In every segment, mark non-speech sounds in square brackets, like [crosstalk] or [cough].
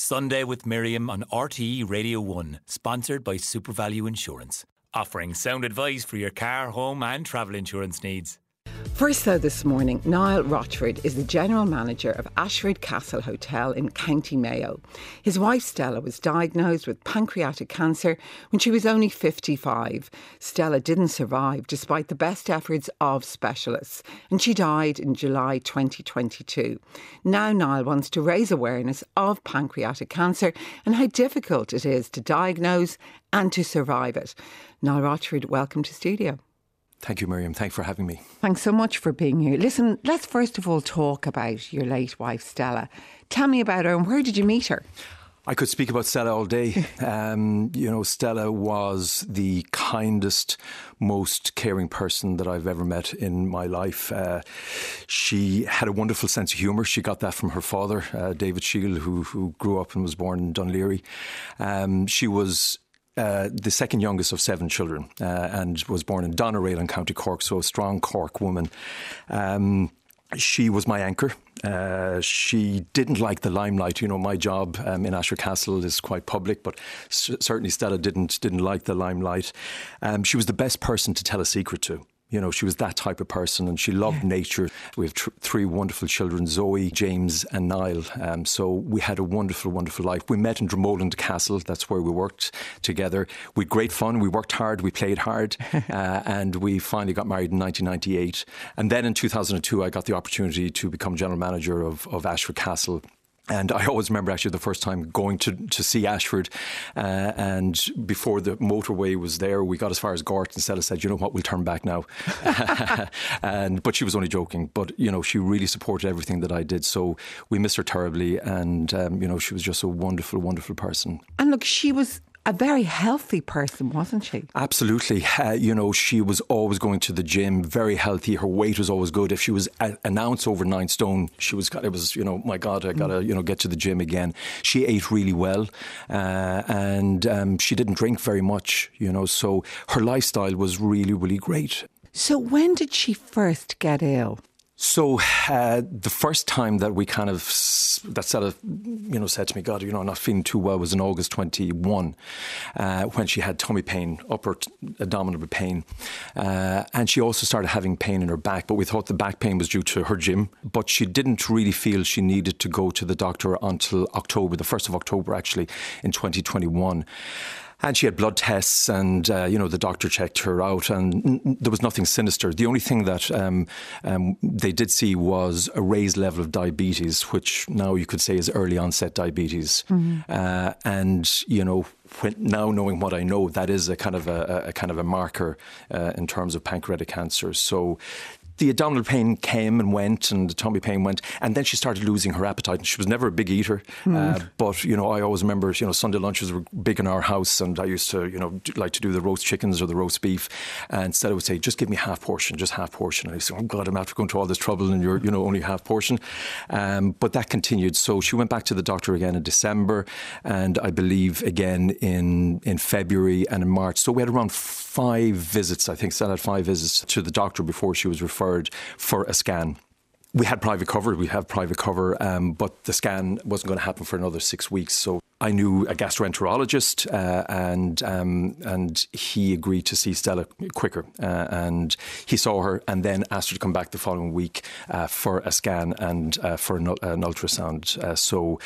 Sunday with Miriam on RTE Radio 1, sponsored by SuperValu Insurance, offering sound advice for your car, home, and travel insurance needs. First, though, this morning, Niall Rochford is the general manager of Ashford Castle Hotel in County Mayo. His wife Stella was diagnosed with pancreatic cancer when she was only 55. Stella didn't survive despite the best efforts of specialists, and she died in July 2022. Now, Niall wants to raise awareness of pancreatic cancer and how difficult it is to diagnose and to survive it. Niall Rochford, welcome to studio. Thank you, Miriam. Thanks for having me. Thanks so much for being here. Listen, let's first of all talk about your late wife, Stella. Tell me about her and where did you meet her? I could speak about Stella all day. [laughs] Um, you know, Stella was the kindest, most caring person that I've ever met in my life. Uh, she had a wonderful sense of humour. She got that from her father, uh, David Shield, who, who grew up and was born in Laoghaire. Um, she was uh, the second youngest of seven children uh, and was born in Doneraile in County Cork, so a strong Cork woman. Um, she was my anchor. Uh, she didn't like the limelight. You know, my job um, in Ashford Castle is quite public, but c- certainly Stella didn't didn't like the limelight. Um, she was the best person to tell a secret to. You know, she was that type of person and she loved nature. We have tr- three wonderful children Zoe, James, and Niall. Um, so we had a wonderful, wonderful life. We met in Dromoland Castle. That's where we worked together. We had great fun. We worked hard. We played hard. [laughs] uh, and we finally got married in 1998. And then in 2002, I got the opportunity to become general manager of, of Ashford Castle and I always remember actually the first time going to, to see Ashford, uh, and before the motorway was there, we got as far as Gort and Stella said, "You know what? We'll turn back now." [laughs] and but she was only joking. But you know, she really supported everything that I did. So we miss her terribly, and um, you know, she was just a wonderful, wonderful person. And look, she was a very healthy person, wasn't she? Absolutely. Uh, you know, she was always going to the gym, very healthy. Her weight was always good. If she was a, an ounce over nine stone, she was. It was, you know, my God, I gotta, you know, get to the gym again. She ate really well, uh, and um, she didn't drink very much. You know, so her lifestyle was really, really great. So when did she first get ill? So uh, the first time that we kind of that sort of you know, said to me, "God, you know, I'm not feeling too well," was in August 21, uh, when she had tummy pain, upper t- abdominal pain, uh, and she also started having pain in her back. But we thought the back pain was due to her gym, but she didn't really feel she needed to go to the doctor until October, the first of October, actually, in 2021 and she had blood tests, and uh, you know the doctor checked her out, and n- there was nothing sinister. The only thing that um, um, they did see was a raised level of diabetes, which now you could say is early onset diabetes, mm-hmm. uh, and you know. When, now knowing what I know, that is a kind of a, a kind of a marker uh, in terms of pancreatic cancer. So the abdominal pain came and went, and the tummy pain went, and then she started losing her appetite. And she was never a big eater, mm. uh, but you know, I always remember, you know, Sunday lunches were big in our house, and I used to, you know, like to do the roast chickens or the roast beef, and instead I would say, just give me half portion, just half portion. And I said, oh God, I'm after going through all this trouble, and you're, you know, only half portion. Um, but that continued. So she went back to the doctor again in December, and I believe again in in February and in March. So we had around five visits. I think Stella had five visits to the doctor before she was referred for a scan. We had private cover, we have private cover, um, but the scan wasn't going to happen for another six weeks. So I knew a gastroenterologist, uh, and um, and he agreed to see Stella quicker, uh, and he saw her, and then asked her to come back the following week uh, for a scan and uh, for an, an ultrasound. Uh, so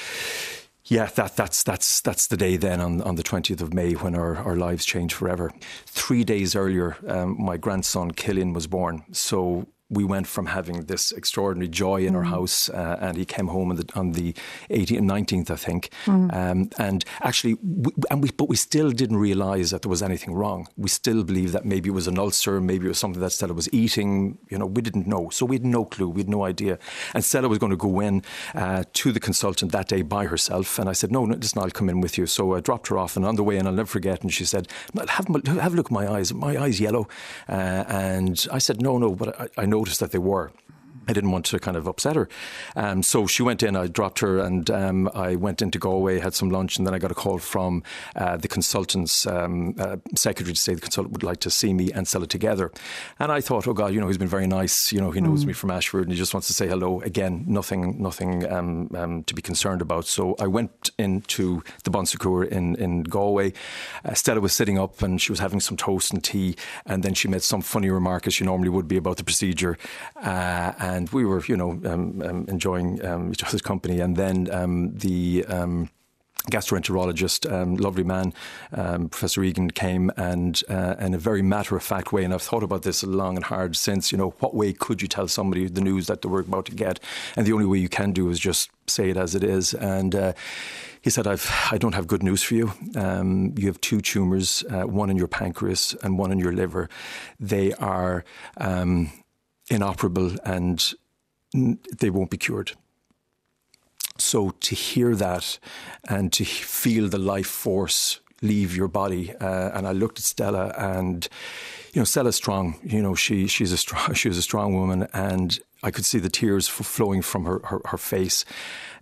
yeah, that, that's that's that's the day then on, on the twentieth of May when our, our lives change forever. Three days earlier, um, my grandson Killian was born. So we went from having this extraordinary joy in mm. our house, uh, and he came home on the, on the 18th and 19th, I think. Mm. Um, and actually, we, and we, but we still didn't realise that there was anything wrong. We still believed that maybe it was an ulcer, maybe it was something that Stella was eating. You know, we didn't know, so we had no clue, we had no idea. And Stella was going to go in uh, to the consultant that day by herself, and I said, "No, no, listen, I'll come in with you." So I dropped her off, and on the way, and I'll never forget. And she said, "Have, have a look at my eyes. My eyes yellow," uh, and I said, "No, no," but I, I know noticed that they were. I didn't want to kind of upset her. Um, so she went in, I dropped her, and um, I went into Galway, had some lunch, and then I got a call from uh, the consultant's um, uh, secretary to say the consultant would like to see me and Stella together. And I thought, oh God, you know, he's been very nice. You know, he knows mm. me from Ashford, and he just wants to say hello. Again, nothing, nothing um, um, to be concerned about. So I went into the Bon Secours in in Galway. Uh, Stella was sitting up, and she was having some toast and tea, and then she made some funny remark as she normally would be about the procedure. Uh, and we were, you know, um, um, enjoying um, each other's company. And then um, the um, gastroenterologist, um, lovely man, um, Professor Egan came and uh, in a very matter of fact way, and I've thought about this long and hard since. You know, what way could you tell somebody the news that they were about to get? And the only way you can do is just say it as it is. And uh, he said, I've, I don't have good news for you. Um, you have two tumours, uh, one in your pancreas and one in your liver. They are um, inoperable and they won't be cured. So to hear that and to feel the life force leave your body, uh, and I looked at Stella, and you know Stella's strong. You know she she's a strong [laughs] she was a strong woman, and I could see the tears flowing from her her, her face,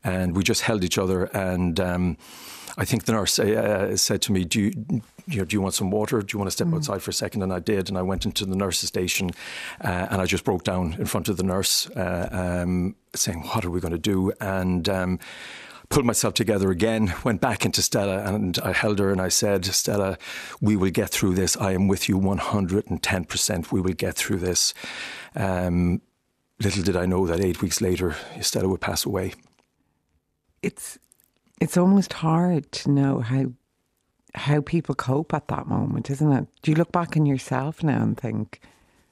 and we just held each other and. Um, I think the nurse uh, said to me, "Do you, you know, do you want some water? Do you want to step mm. outside for a second? And I did, and I went into the nurse's station, uh, and I just broke down in front of the nurse, uh, um, saying, "What are we going to do?" And um, pulled myself together again, went back into Stella, and I held her and I said, "Stella, we will get through this. I am with you, one hundred and ten percent. We will get through this." Um, little did I know that eight weeks later, Stella would pass away. It's it's almost hard to know how how people cope at that moment, isn't it? Do you look back on yourself now and think?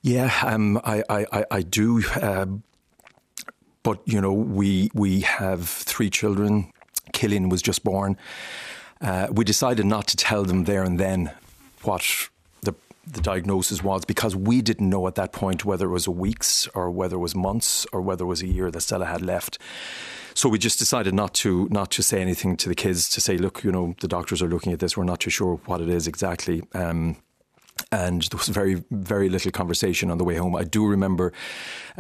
Yeah, um, I, I, I do. Uh, but you know, we we have three children. Killian was just born. Uh, we decided not to tell them there and then what the the diagnosis was because we didn't know at that point whether it was weeks or whether it was months or whether it was a year that Stella had left. So we just decided not to not to say anything to the kids to say, look, you know, the doctors are looking at this. We're not too sure what it is exactly. Um, and there was very, very little conversation on the way home. I do remember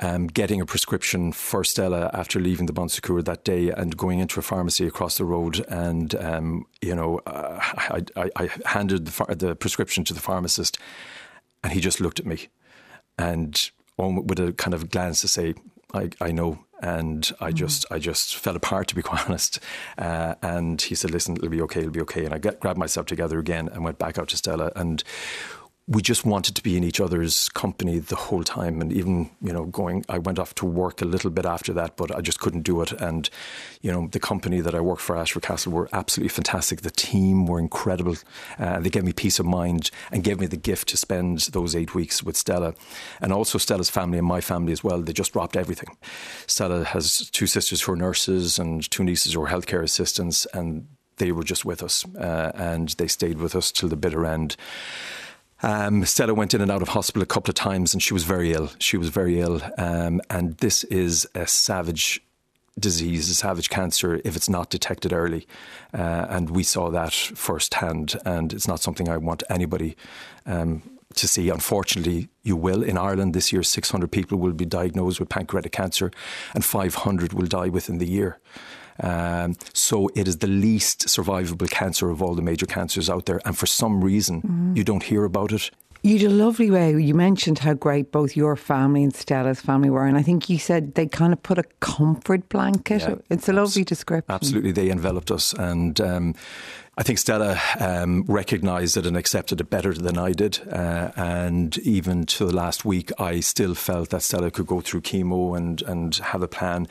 um, getting a prescription for Stella after leaving the Bon Secours that day and going into a pharmacy across the road. And, um, you know, uh, I, I, I, handed the, the, prescription to the pharmacist and he just looked at me and with a kind of glance to say, I, I know and I mm. just I just fell apart to be [laughs] quite honest. Uh, and he said, "Listen, it'll be okay, it'll be okay." And I get, grabbed myself together again and went back out to Stella, and we just wanted to be in each other's company the whole time. And even, you know, going, I went off to work a little bit after that, but I just couldn't do it. And, you know, the company that I worked for, Ashford Castle, were absolutely fantastic. The team were incredible. Uh, they gave me peace of mind and gave me the gift to spend those eight weeks with Stella. And also Stella's family and my family as well. They just dropped everything. Stella has two sisters who are nurses and two nieces who are healthcare assistants. And they were just with us uh, and they stayed with us till the bitter end. Um, Stella went in and out of hospital a couple of times and she was very ill. She was very ill. Um, and this is a savage disease, a savage cancer, if it's not detected early. Uh, and we saw that firsthand. And it's not something I want anybody um, to see. Unfortunately, you will. In Ireland this year, 600 people will be diagnosed with pancreatic cancer and 500 will die within the year. Um, so it is the least survivable cancer of all the major cancers out there. And for some reason, mm. you don't hear about it. You did a lovely way. You mentioned how great both your family and Stella's family were, and I think you said they kind of put a comfort blanket. Yeah, it's a lovely description. Absolutely, they enveloped us, and um, I think Stella um, recognised it and accepted it better than I did. Uh, and even to the last week, I still felt that Stella could go through chemo and and have a plan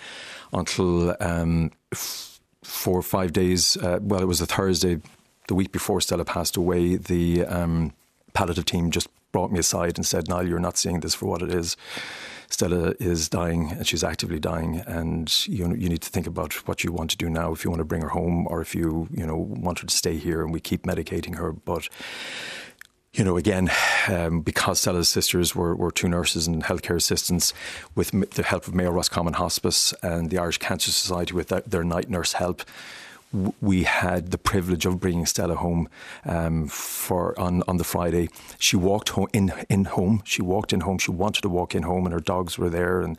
until um, f- four or five days. Uh, well, it was a Thursday, the week before Stella passed away. The um, palliative team just brought me aside and said, "Niall, you're not seeing this for what it is. Stella is dying, and she's actively dying, and you you need to think about what you want to do now. If you want to bring her home, or if you you know want her to stay here, and we keep medicating her, but." You know, again, um, because Stella's sisters were, were two nurses and healthcare assistants, with the help of Mayo Roscommon Hospice and the Irish Cancer Society, with their night nurse help, w- we had the privilege of bringing Stella home um, for on, on the Friday. She walked home in in home. She walked in home. She wanted to walk in home, and her dogs were there, and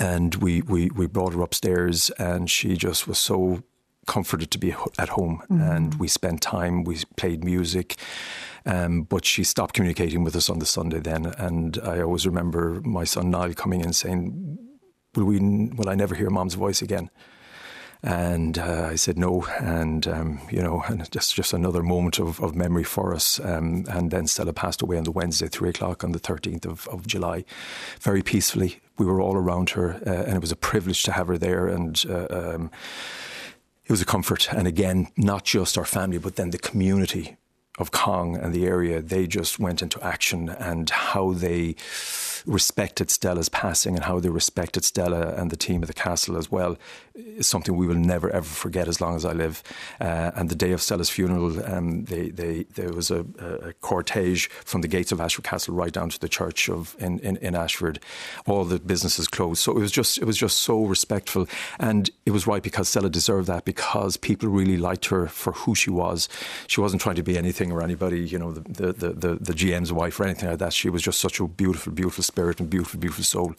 and we we, we brought her upstairs, and she just was so comforted to be at home mm-hmm. and we spent time we played music um, but she stopped communicating with us on the Sunday then and I always remember my son Niall coming in saying will we will I never hear mom's voice again and uh, I said no, and um, you know, and just just another moment of, of memory for us. Um, and then Stella passed away on the Wednesday, three o'clock on the thirteenth of, of July, very peacefully. We were all around her, uh, and it was a privilege to have her there. And uh, um, it was a comfort. And again, not just our family, but then the community of Cong and the area. They just went into action, and how they respected Stella's passing and how they respected Stella and the team at the castle as well is something we will never ever forget as long as I live. Uh, and the day of Stella's funeral, um, they, they, there was a, a, cortege from the gates of Ashford Castle right down to the church of in, in, in, Ashford. All the businesses closed, so it was just it was just so respectful, and it was right because Stella deserved that because people really liked her for who she was. She wasn't trying to be anything or anybody, you know, the the the, the GM's wife or anything like that. She was just such a beautiful, beautiful spirit and beautiful, beautiful soul.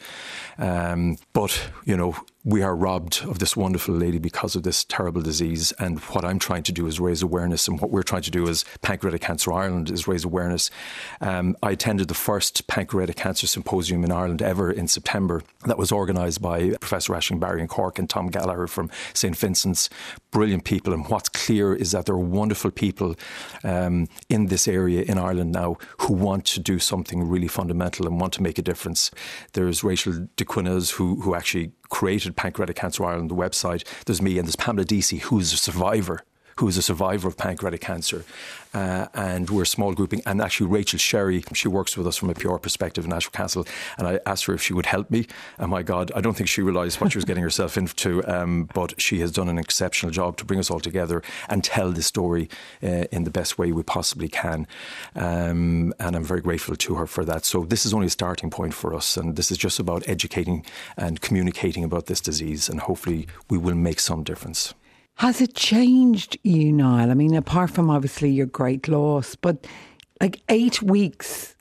Um, but you know, we are robbed of this wonderful lady because of this terrible disease. And what I'm trying to do is raise awareness, and what we're trying to do as Pancreatic Cancer Ireland is raise awareness. Um, I attended the first pancreatic cancer symposium in Ireland ever in September. That was organised by Professor Aisling Barry in Cork and Tom Gallagher from St Vincent's. Brilliant people, and what's clear is that there are wonderful people um, in this area in Ireland now who want to do something really fundamental and want to make a difference. There's Rachel de Quinnes who who actually created Pancreatic Cancer Ireland, the website. There's me and there's Pamela Deasy, who's a survivor who is a survivor of pancreatic cancer. Uh, and we're a small grouping. And actually, Rachel Sherry, she works with us from a PR perspective in Ashford Castle. And I asked her if she would help me. And my God, I don't think she realised what she was getting herself into. Um, but she has done an exceptional job to bring us all together and tell the story uh, in the best way we possibly can. Um, and I'm very grateful to her for that. So this is only a starting point for us. And this is just about educating and communicating about this disease. And hopefully, we will make some difference. Has it changed you, Niall? I mean, apart from obviously your great loss, but like eight weeks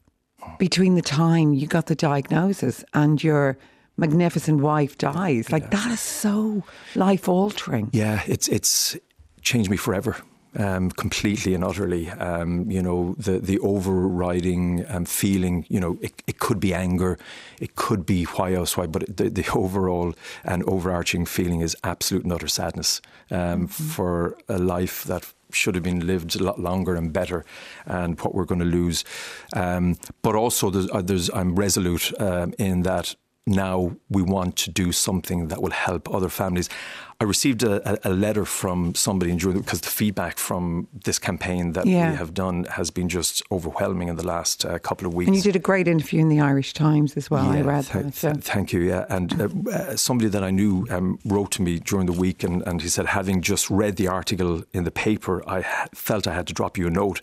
between the time you got the diagnosis and your magnificent wife dies, like yeah. that is so life altering. Yeah, it's it's changed me forever um, completely and utterly. Um, you know, the the overriding um, feeling. You know, it, it could be anger, it could be why else why, but the, the overall and overarching feeling is absolute and utter sadness um, mm-hmm. for a life that should have been lived a lot longer and better, and what we're going to lose. Um, but also, there's, uh, there's I'm resolute um, in that now we want to do something that will help other families. I received a, a letter from somebody in June because the feedback from this campaign that yeah. we have done has been just overwhelming in the last uh, couple of weeks. And you did a great interview in the Irish Times as well. Yeah, I read th- that. So. Th- thank you. Yeah, and uh, uh, somebody that I knew um, wrote to me during the week, and, and he said, having just read the article in the paper, I ha- felt I had to drop you a note.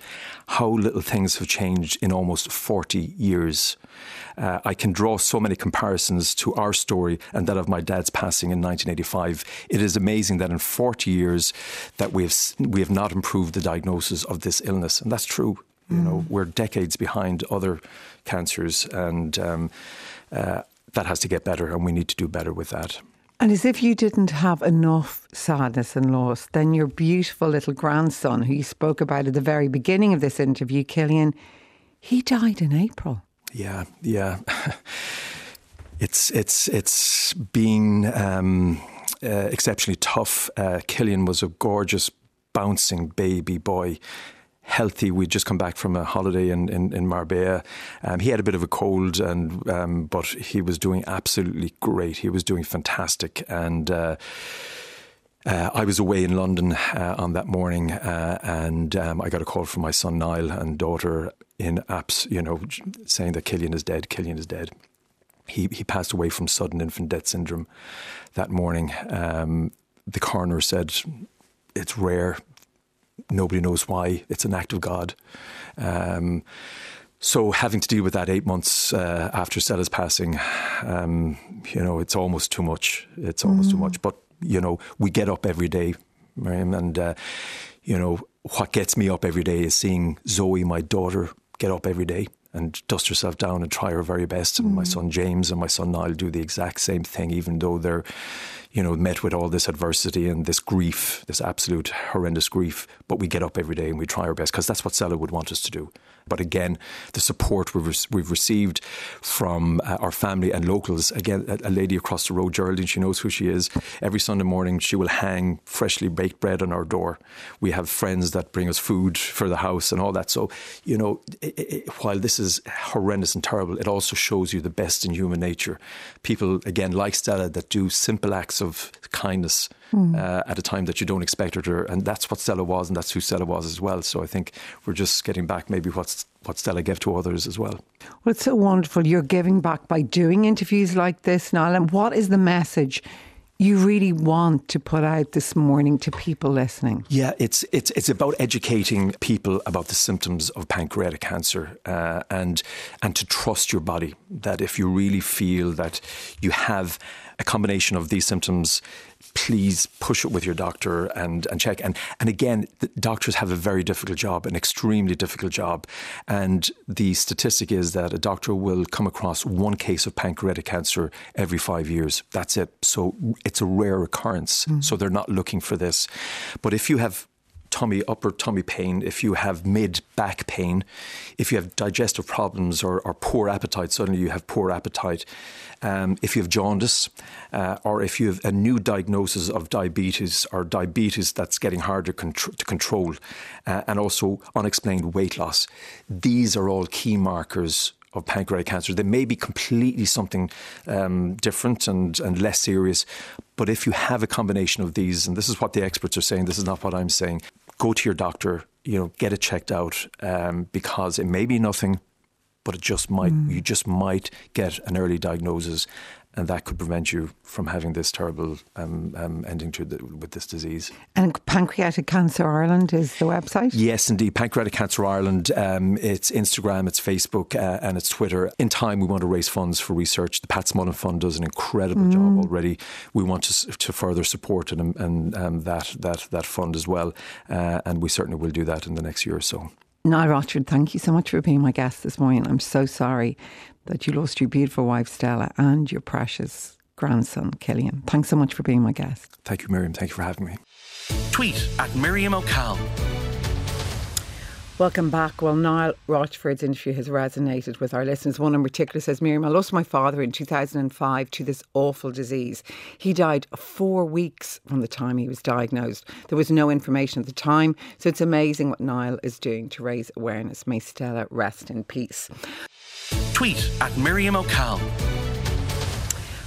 How little things have changed in almost forty years. Uh, I can draw so many comparisons to our story and that of my dad's passing in 1985. It is amazing that in 40 years that we have we have not improved the diagnosis of this illness, and that's true. You know, mm. we're decades behind other cancers, and um, uh, that has to get better, and we need to do better with that. And as if you didn't have enough sadness and loss, then your beautiful little grandson, who you spoke about at the very beginning of this interview, Killian, he died in April. Yeah, yeah. [laughs] it's it's it's been um, uh, exceptionally tough. Uh, Killian was a gorgeous, bouncing baby boy. Healthy. We'd just come back from a holiday in, in, in Marbella. Um, he had a bit of a cold, and um, but he was doing absolutely great. He was doing fantastic, and uh, uh, I was away in London uh, on that morning, uh, and um, I got a call from my son Niall and daughter in apps, you know, saying that Killian is dead. Killian is dead. He he passed away from sudden infant death syndrome that morning. Um, the coroner said it's rare. Nobody knows why. It's an act of God. Um, so having to deal with that eight months uh, after Stella's passing, um, you know, it's almost too much. It's almost mm. too much. But you know, we get up every day Miriam. And, uh, you know, what gets me up every day is seeing Zoe, my daughter, get up every day and dust herself down and try her very best. And mm. my son James and my son Niall do the exact same thing, even though they're, you know, met with all this adversity and this grief, this absolute horrendous grief. But we get up every day and we try our best because that's what Stella would want us to do. But again, the support we've, re- we've received from uh, our family and locals, again, a, a, lady across the road, Geraldine, she knows who she is. Every Sunday morning, she will hang freshly baked bread on our door. We have friends that bring us food for the house and all that. So, you know, it, it, while this is horrendous and terrible, it also shows you the best in human nature. People, again, like Stella, that do simple acts of kindness mm. uh, at a time that you don't expect her to. And that's what Stella was, and that's who Stella was as well. So I think we're just getting back maybe what's, what Stella gave to others as well. Well, it's so wonderful. You're giving back by doing interviews like this, Niall. And what is the message you really want to put out this morning to people listening? Yeah, it's it's it's about educating people about the symptoms of pancreatic cancer uh, and and to trust your body. That if you really feel that you have a combination of these symptoms, please push it with your doctor and, and check. And, and again, doctors have a very difficult job, an extremely difficult job. And the statistic is that a doctor will come across one case of pancreatic cancer every five years. That's it. So it's a rare occurrence. Mm. So they're not looking for this. But if you have tummy, upper tummy pain, if you have mid back pain, if you have digestive problems or, or poor appetite, suddenly you have poor appetite, um, if you have jaundice, uh, or if you have a new diagnosis of diabetes or diabetes that's getting harder contr- to control, uh, and also unexplained weight loss, these are all key markers of pancreatic cancer. They may be completely something um, different and, and less serious, but if you have a combination of these, and this is what the experts are saying, this is not what I'm saying, go to your doctor, you know, get it checked out um, because it may be nothing, but it just might, mm. you just might get an early diagnosis and that could prevent you from having this terrible um, um, ending to the, with this disease. And Pancreatic Cancer Ireland is the website. Yes, indeed, Pancreatic Cancer Ireland. Um, it's Instagram, it's Facebook, uh, and it's Twitter. In time, we want to raise funds for research. The Pat Smullen Fund does an incredible mm. job already. We want to, to further support and, and um, that that that fund as well, uh, and we certainly will do that in the next year or so. Niall Rochford, thank you so much for being my guest this morning. I'm so sorry that you lost your beautiful wife, Stella, and your precious grandson, Killian. Thanks so much for being my guest. Thank you, Miriam. Thank you for having me. Tweet at Miriam O'Callaghan. Welcome back. Well, Niall Rochford's interview has resonated with our listeners. One in particular says, Miriam, I lost my father in 2005 to this awful disease. He died four weeks from the time he was diagnosed. There was no information at the time, so it's amazing what Niall is doing to raise awareness. May Stella rest in peace. Tweet at Miriam O'Callaghan.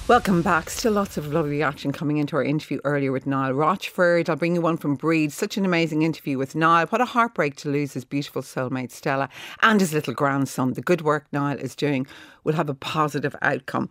Welcome back. Still lots of lovely reaction coming into our interview earlier with Niall Rochford. I'll bring you one from Breed. Such an amazing interview with Niall. What a heartbreak to lose his beautiful soulmate Stella and his little grandson. The good work Niall is doing will have a positive outcome.